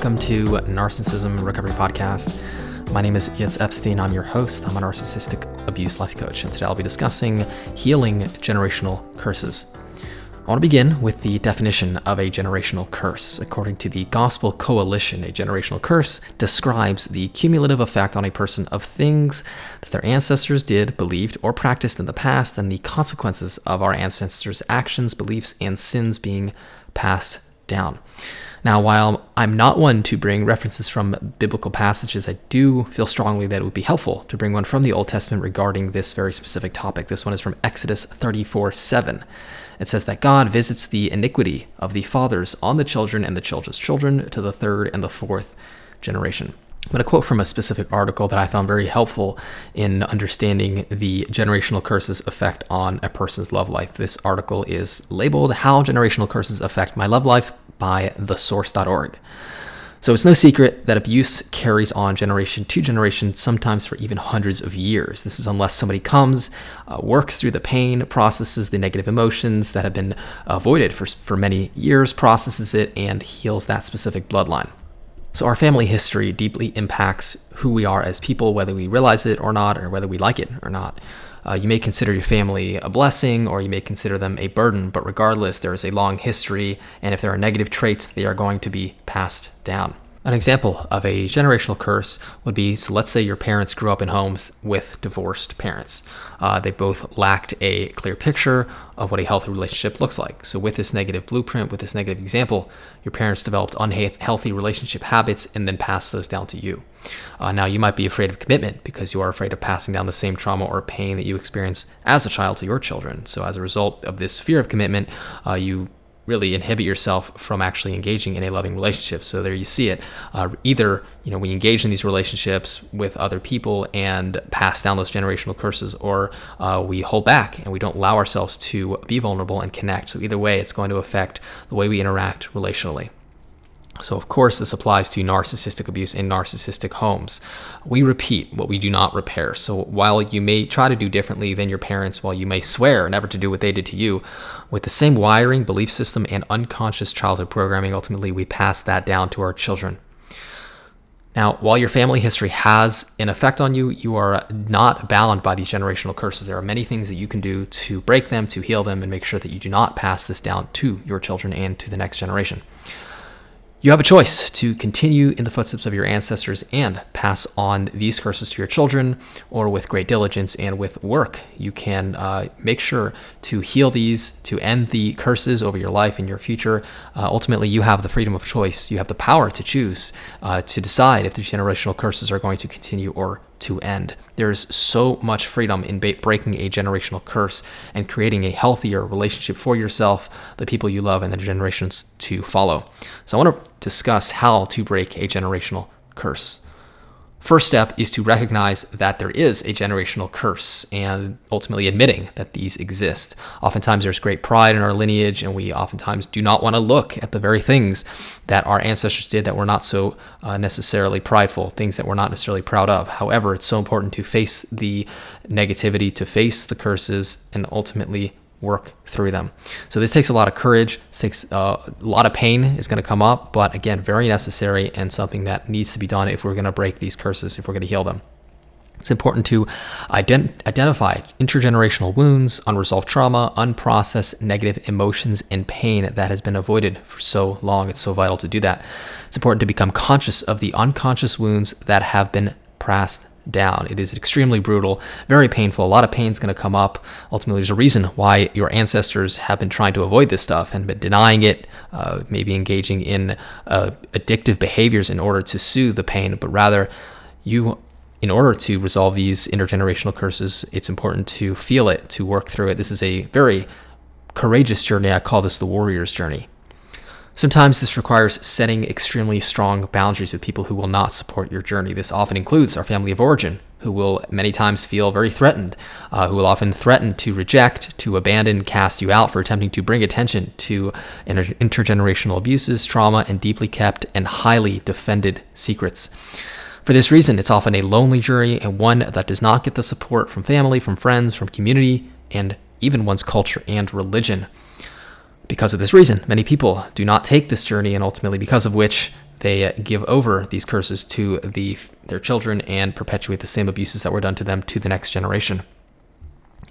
welcome to Narcissism Recovery Podcast. My name is Yitz Epstein. I'm your host. I'm a narcissistic abuse life coach, and today I'll be discussing healing generational curses. I want to begin with the definition of a generational curse. According to the Gospel Coalition, a generational curse describes the cumulative effect on a person of things that their ancestors did, believed, or practiced in the past, and the consequences of our ancestors' actions, beliefs, and sins being passed down. Now, while I'm not one to bring references from biblical passages, I do feel strongly that it would be helpful to bring one from the Old Testament regarding this very specific topic. This one is from Exodus 34 7. It says that God visits the iniquity of the fathers on the children and the children's children to the third and the fourth generation. Going to quote from a specific article that I found very helpful in understanding the generational curses effect on a person's love life. This article is labeled How Generational Curses Affect My Love Life by thesource.org. So it's no secret that abuse carries on generation to generation, sometimes for even hundreds of years. This is unless somebody comes, uh, works through the pain, processes the negative emotions that have been avoided for, for many years, processes it, and heals that specific bloodline. So, our family history deeply impacts who we are as people, whether we realize it or not, or whether we like it or not. Uh, you may consider your family a blessing or you may consider them a burden, but regardless, there is a long history, and if there are negative traits, they are going to be passed down. An example of a generational curse would be so let's say your parents grew up in homes with divorced parents. Uh, they both lacked a clear picture of what a healthy relationship looks like. So, with this negative blueprint, with this negative example, your parents developed unhealthy relationship habits and then passed those down to you. Uh, now, you might be afraid of commitment because you are afraid of passing down the same trauma or pain that you experienced as a child to your children. So, as a result of this fear of commitment, uh, you really inhibit yourself from actually engaging in a loving relationship. So there you see it. Uh, either you know we engage in these relationships with other people and pass down those generational curses, or uh, we hold back and we don't allow ourselves to be vulnerable and connect. So either way, it's going to affect the way we interact relationally. So, of course, this applies to narcissistic abuse in narcissistic homes. We repeat what we do not repair. So, while you may try to do differently than your parents, while you may swear never to do what they did to you, with the same wiring, belief system, and unconscious childhood programming, ultimately we pass that down to our children. Now, while your family history has an effect on you, you are not bound by these generational curses. There are many things that you can do to break them, to heal them, and make sure that you do not pass this down to your children and to the next generation. You have a choice to continue in the footsteps of your ancestors and pass on these curses to your children, or with great diligence and with work, you can uh, make sure to heal these, to end the curses over your life and your future. Uh, ultimately, you have the freedom of choice. You have the power to choose, uh, to decide if the generational curses are going to continue or to end. There's so much freedom in breaking a generational curse and creating a healthier relationship for yourself, the people you love, and the generations to follow. So, I want to discuss how to break a generational curse. First step is to recognize that there is a generational curse and ultimately admitting that these exist. Oftentimes, there's great pride in our lineage, and we oftentimes do not want to look at the very things that our ancestors did that were not so uh, necessarily prideful, things that we're not necessarily proud of. However, it's so important to face the negativity, to face the curses, and ultimately work through them. So this takes a lot of courage, takes uh, a lot of pain is going to come up, but again, very necessary and something that needs to be done if we're going to break these curses, if we're going to heal them. It's important to ident- identify intergenerational wounds, unresolved trauma, unprocessed negative emotions, and pain that has been avoided for so long. It's so vital to do that. It's important to become conscious of the unconscious wounds that have been passed down. It is extremely brutal, very painful. A lot of pain is going to come up. Ultimately, there's a reason why your ancestors have been trying to avoid this stuff and been denying it, uh, maybe engaging in uh, addictive behaviors in order to soothe the pain, but rather, you. In order to resolve these intergenerational curses, it's important to feel it, to work through it. This is a very courageous journey. I call this the warrior's journey. Sometimes this requires setting extremely strong boundaries with people who will not support your journey. This often includes our family of origin, who will many times feel very threatened, uh, who will often threaten to reject, to abandon, cast you out for attempting to bring attention to inter- intergenerational abuses, trauma, and deeply kept and highly defended secrets. For this reason, it's often a lonely journey and one that does not get the support from family, from friends, from community, and even one's culture and religion. Because of this reason, many people do not take this journey, and ultimately, because of which, they uh, give over these curses to the, their children and perpetuate the same abuses that were done to them to the next generation.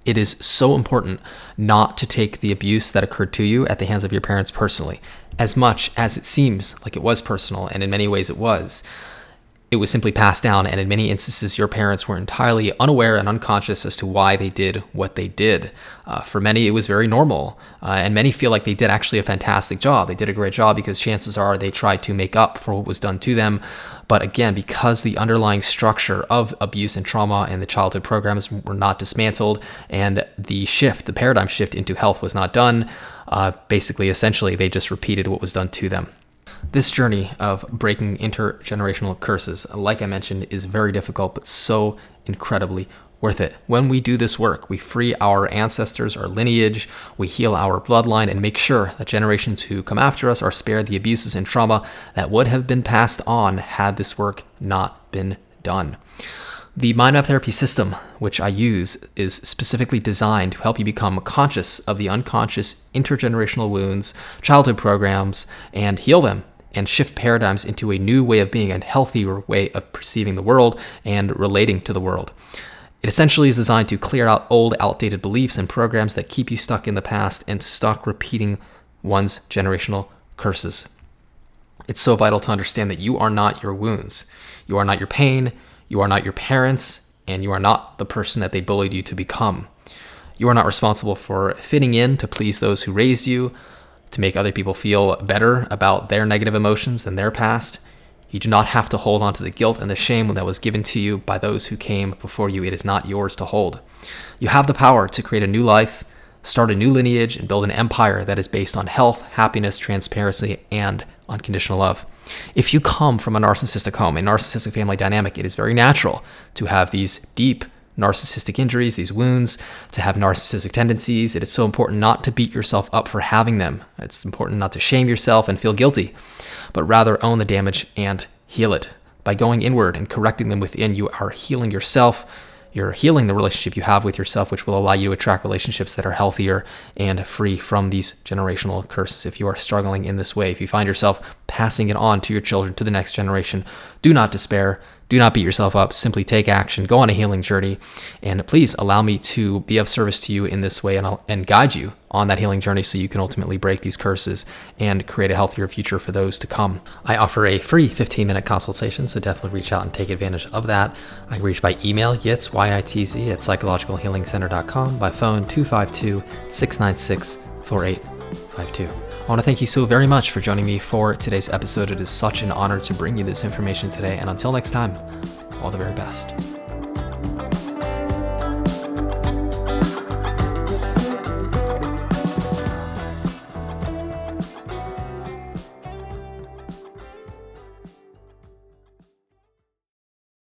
It is so important not to take the abuse that occurred to you at the hands of your parents personally, as much as it seems like it was personal, and in many ways it was it was simply passed down, and in many instances, your parents were entirely unaware and unconscious as to why they did what they did. Uh, for many, it was very normal, uh, and many feel like they did actually a fantastic job. They did a great job because chances are they tried to make up for what was done to them. But again, because the underlying structure of abuse and trauma and the childhood programs were not dismantled, and the shift, the paradigm shift into health was not done, uh, basically, essentially, they just repeated what was done to them. This journey of breaking intergenerational curses, like I mentioned, is very difficult, but so incredibly worth it. When we do this work, we free our ancestors, our lineage, we heal our bloodline, and make sure that generations who come after us are spared the abuses and trauma that would have been passed on had this work not been done. The mind map therapy system, which I use, is specifically designed to help you become conscious of the unconscious intergenerational wounds, childhood programs, and heal them and shift paradigms into a new way of being and healthier way of perceiving the world and relating to the world. It essentially is designed to clear out old, outdated beliefs and programs that keep you stuck in the past and stuck repeating one's generational curses. It's so vital to understand that you are not your wounds. You are not your pain. You are not your parents. And you are not the person that they bullied you to become. You are not responsible for fitting in to please those who raised you, to make other people feel better about their negative emotions and their past. You do not have to hold on to the guilt and the shame that was given to you by those who came before you. It is not yours to hold. You have the power to create a new life, start a new lineage, and build an empire that is based on health, happiness, transparency, and unconditional love. If you come from a narcissistic home, a narcissistic family dynamic, it is very natural to have these deep narcissistic injuries, these wounds, to have narcissistic tendencies. It is so important not to beat yourself up for having them. It's important not to shame yourself and feel guilty, but rather own the damage and heal it. By going inward and correcting them within, you are healing yourself. You're healing the relationship you have with yourself, which will allow you to attract relationships that are healthier and free from these generational curses. If you are struggling in this way, if you find yourself passing it on to your children, to the next generation, do not despair. Do not beat yourself up. Simply take action. Go on a healing journey. And please allow me to be of service to you in this way and, I'll, and guide you on that healing journey so you can ultimately break these curses and create a healthier future for those to come. I offer a free 15 minute consultation, so definitely reach out and take advantage of that. I can reach by email, yitz, Y-I-T-Z, at psychologicalhealingcenter.com, by phone 252 696 4852. I want to thank you so very much for joining me for today's episode. It is such an honor to bring you this information today. And until next time, all the very best.